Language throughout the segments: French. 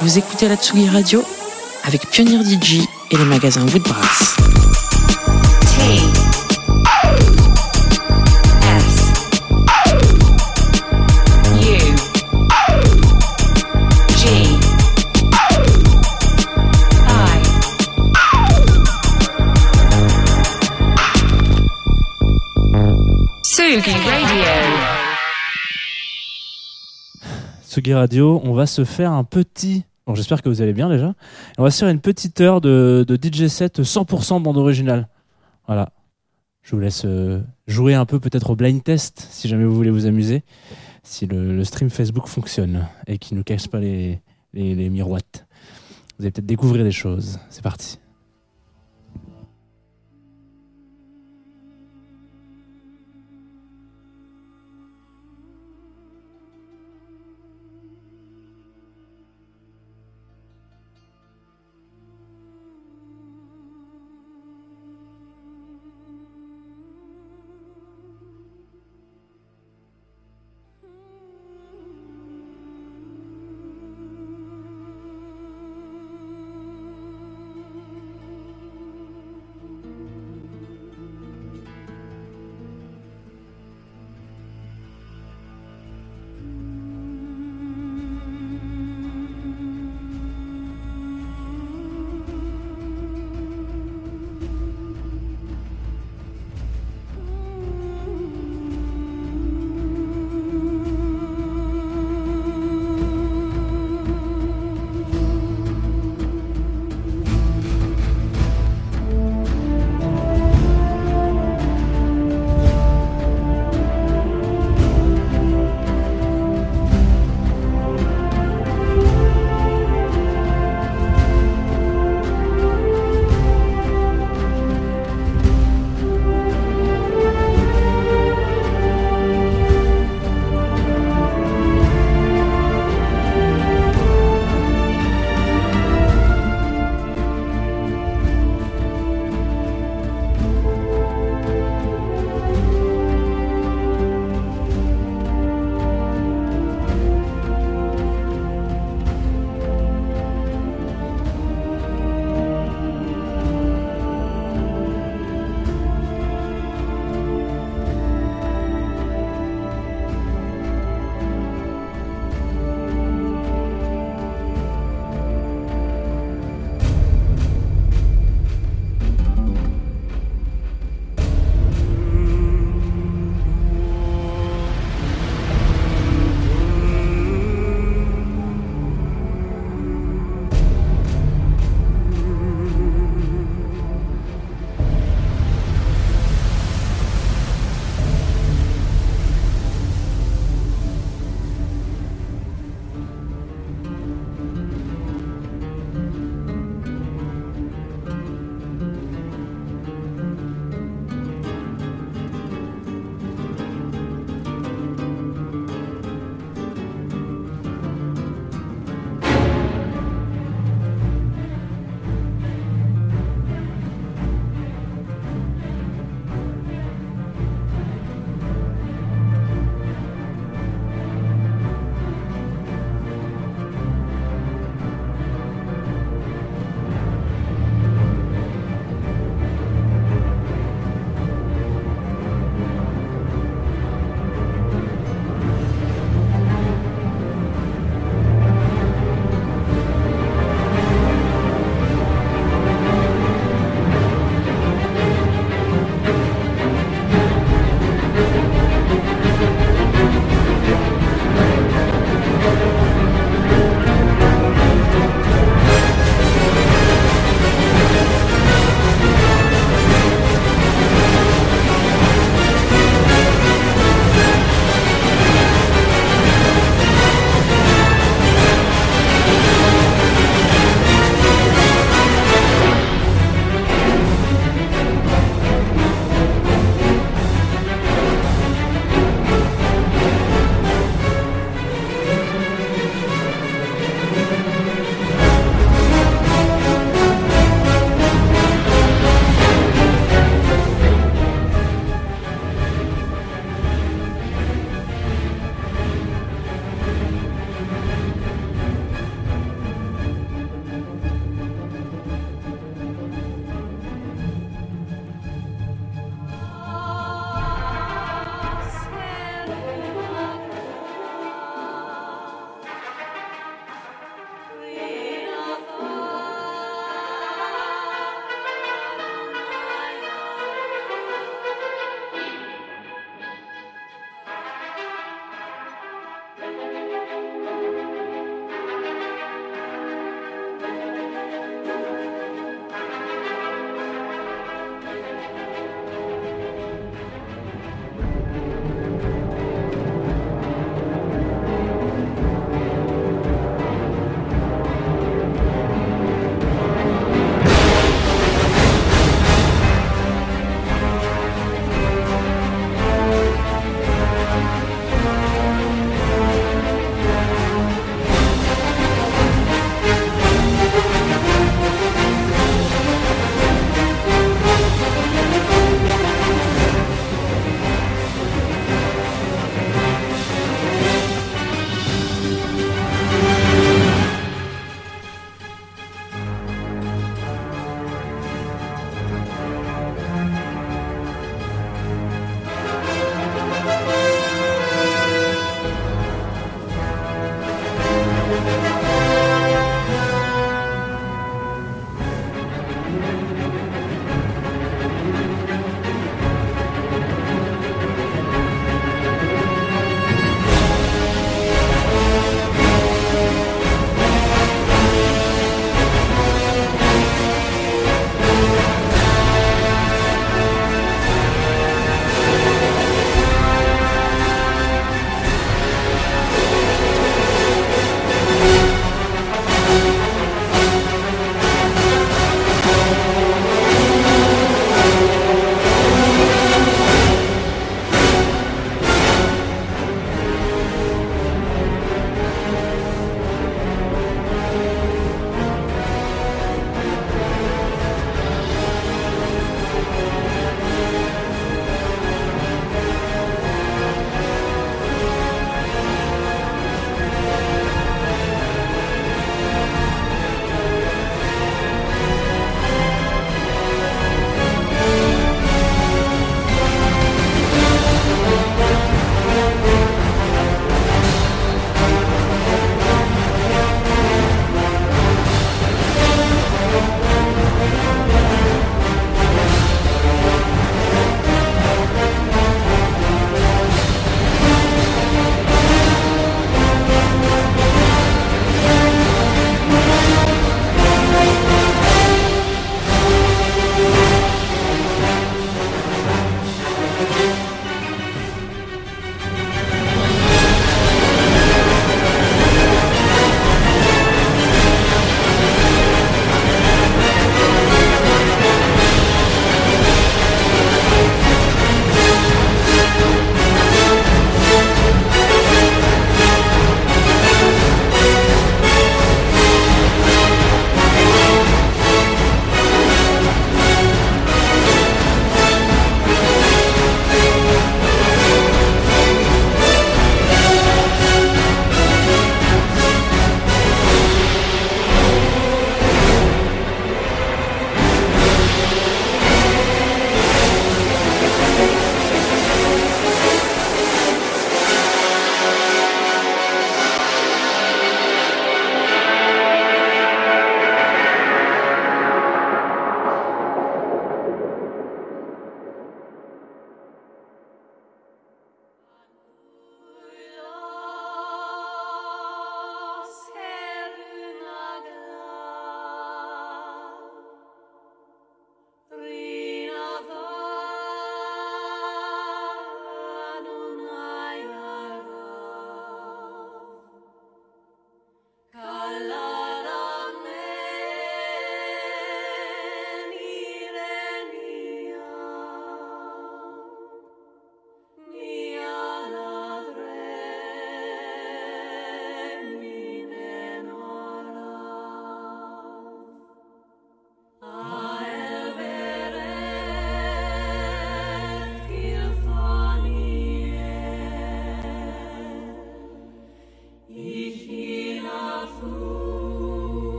Vous écoutez la Tsugi Radio avec Pionnier DJ et les magasins Woodbrass. T S U G I Sugi Radio. Tsugi Radio, on va se faire un petit. J'espère que vous allez bien déjà. On va se faire une petite heure de, de DJ set 100% bande originale. Voilà. Je vous laisse euh, jouer un peu peut-être au blind test si jamais vous voulez vous amuser. Si le, stream Facebook fonctionne et qu'il ne cache pas les, les, les miroites. Vous allez peut-être découvrir des choses. C'est parti.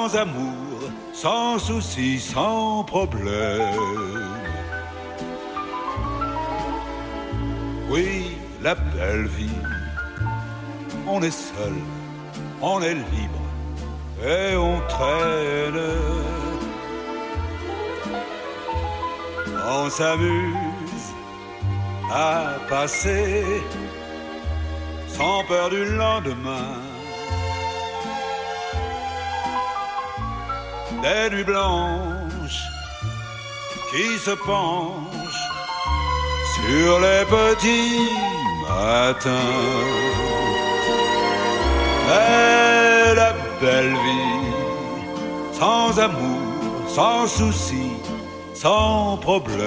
Sans amour, sans souci, sans problème. Oui, la belle vie, on est seul, on est libre et on traîne. On s'amuse à passer sans peur du lendemain. Des nuits blanches qui se penchent sur les petits matins. Mais la belle vie, sans amour, sans souci, sans problème.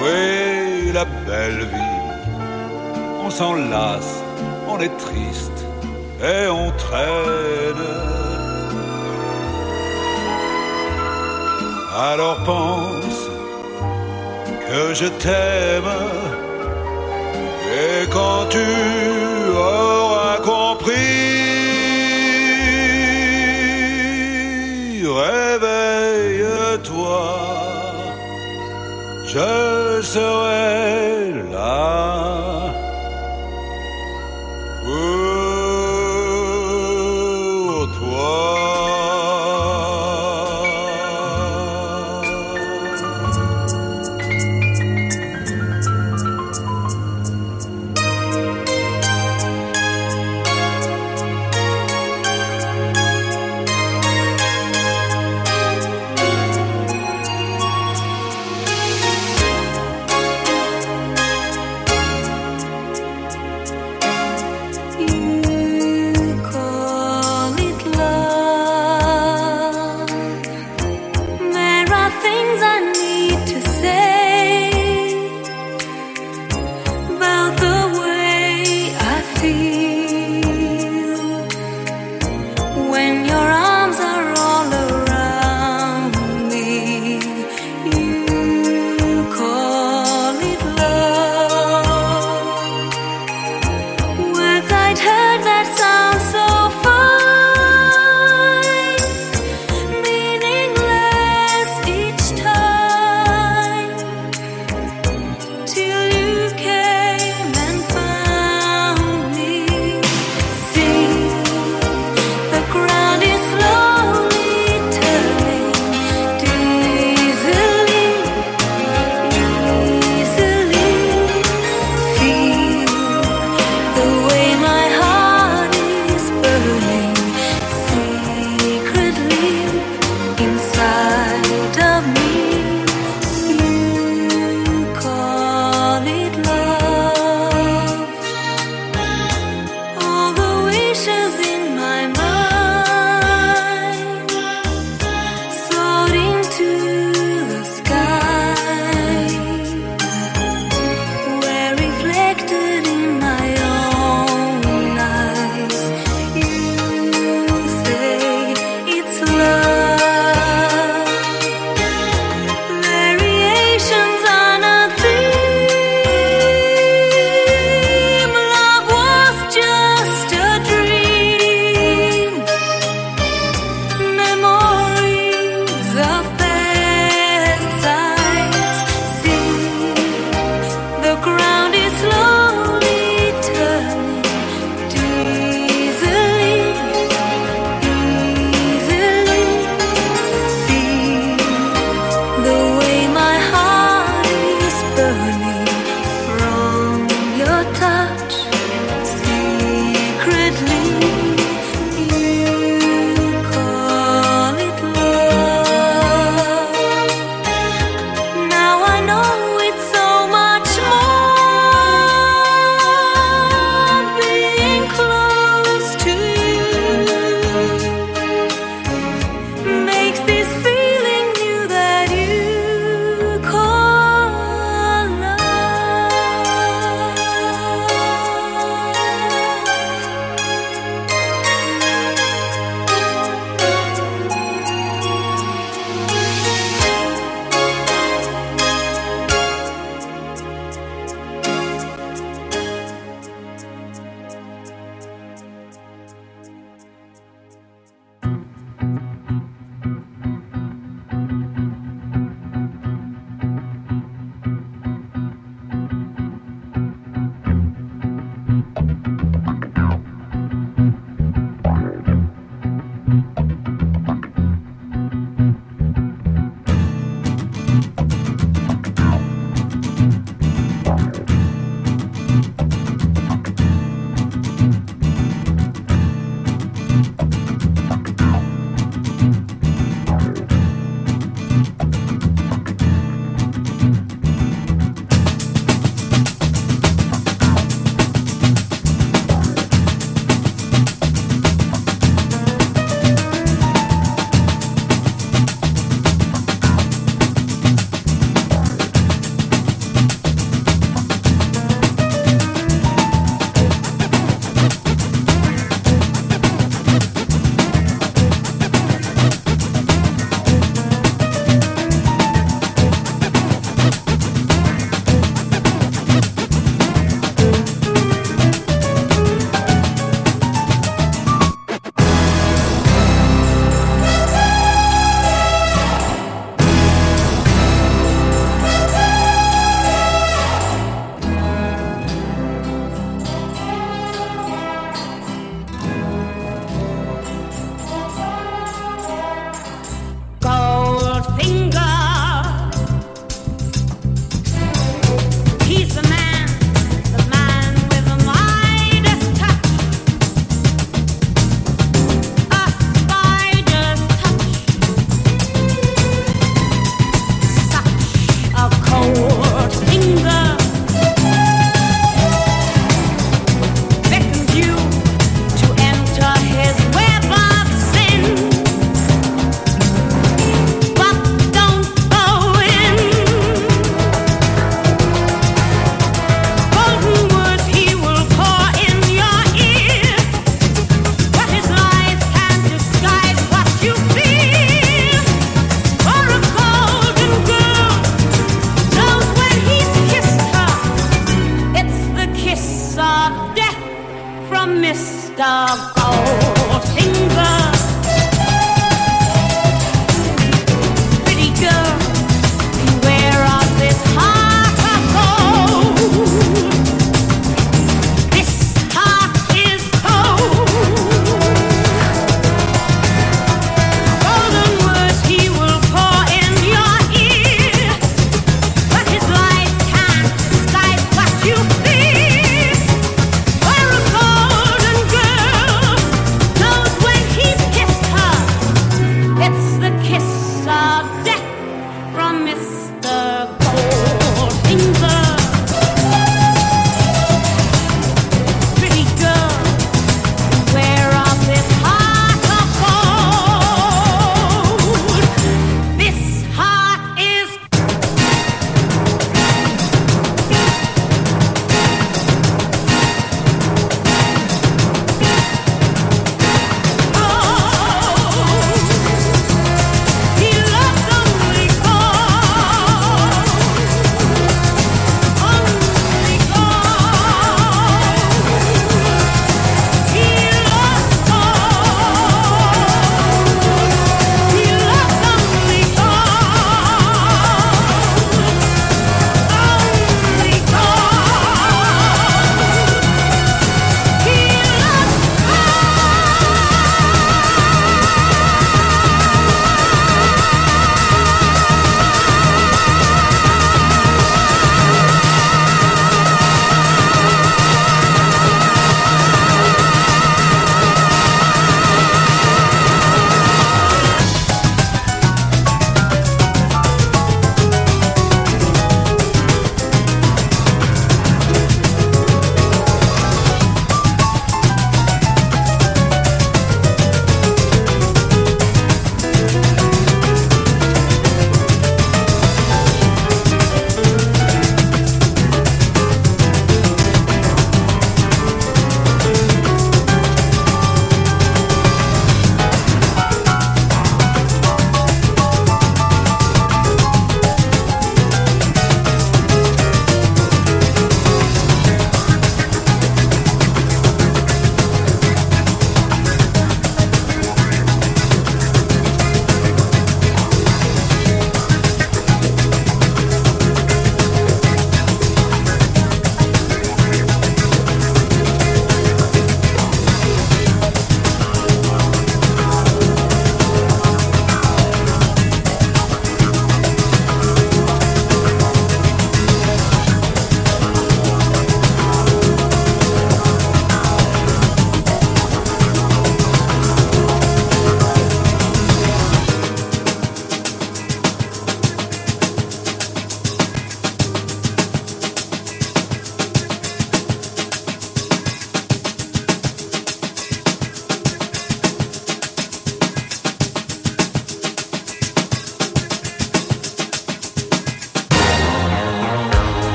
Oui, la belle vie, on s'en lasse, on est triste et on traîne. Alors pense que je t'aime et quand tu auras compris, réveille-toi, je serai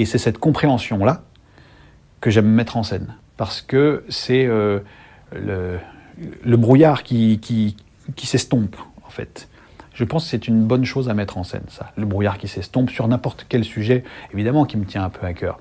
Et c'est cette compréhension-là que j'aime mettre en scène. Parce que c'est euh, le, le brouillard qui, qui, qui s'estompe, en fait. Je pense que c'est une bonne chose à mettre en scène, ça. Le brouillard qui s'estompe sur n'importe quel sujet, évidemment, qui me tient un peu à cœur.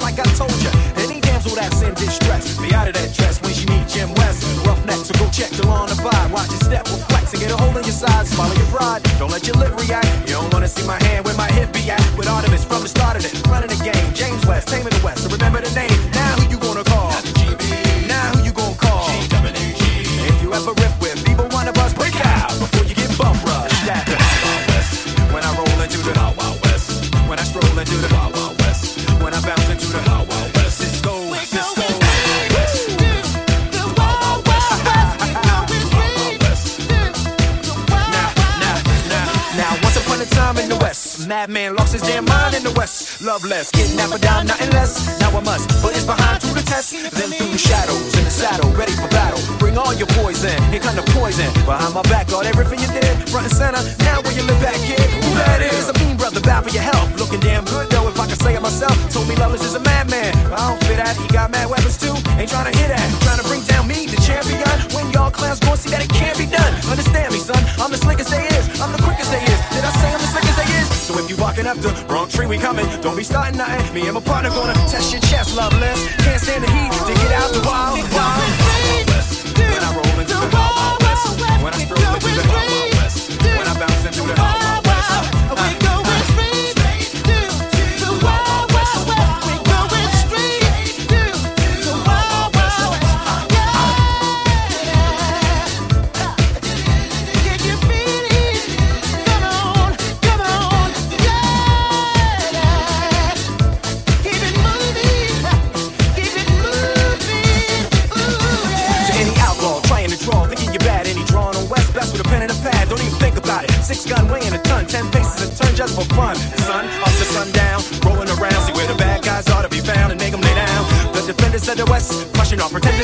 Like I told you. Any damsel that's in distress, be out of that dress when she meet Jim West. Roughneck, so go check the lawn vibe. Watch your step, will flex and get a hold in your side. Swallow your pride. Don't let your lip react. You don't wanna see my hand where my hip be at. With Artemis from the start of it, running the game. James West, taming the West. So remember the name. Madman lost his damn mind in the West. Loveless, kidnapper down, nothing less. Now I must put his behind to the test. Then through the shadows, in the saddle, ready for battle. Bring all your poison, here come the poison. Behind my back, all everything you did, front and center. Now where you live back, kid? Who that is? A mean brother, bad for your health. Looking damn good though, if I can say it myself. Told me Loveless is a madman. I don't fit that, he got mad weapons too. Ain't trying to hit that, trying to bring down me, the champion. When y'all clowns gon' see that it can't be done. Understand me, son? I'm the slickest they walking up the wrong tree, we coming. Don't be starting nothing. Me and my partner gonna test your chest, loveless. Can't stand the heat to get out the wild, wild. When I roll into the wild, wild west. When I stroll into the wild, wild west. When I bounce into the wild, I'll pretend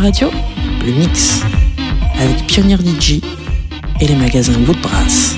Radio, le mix, avec Pionnier DJ et les magasins Woodbrass.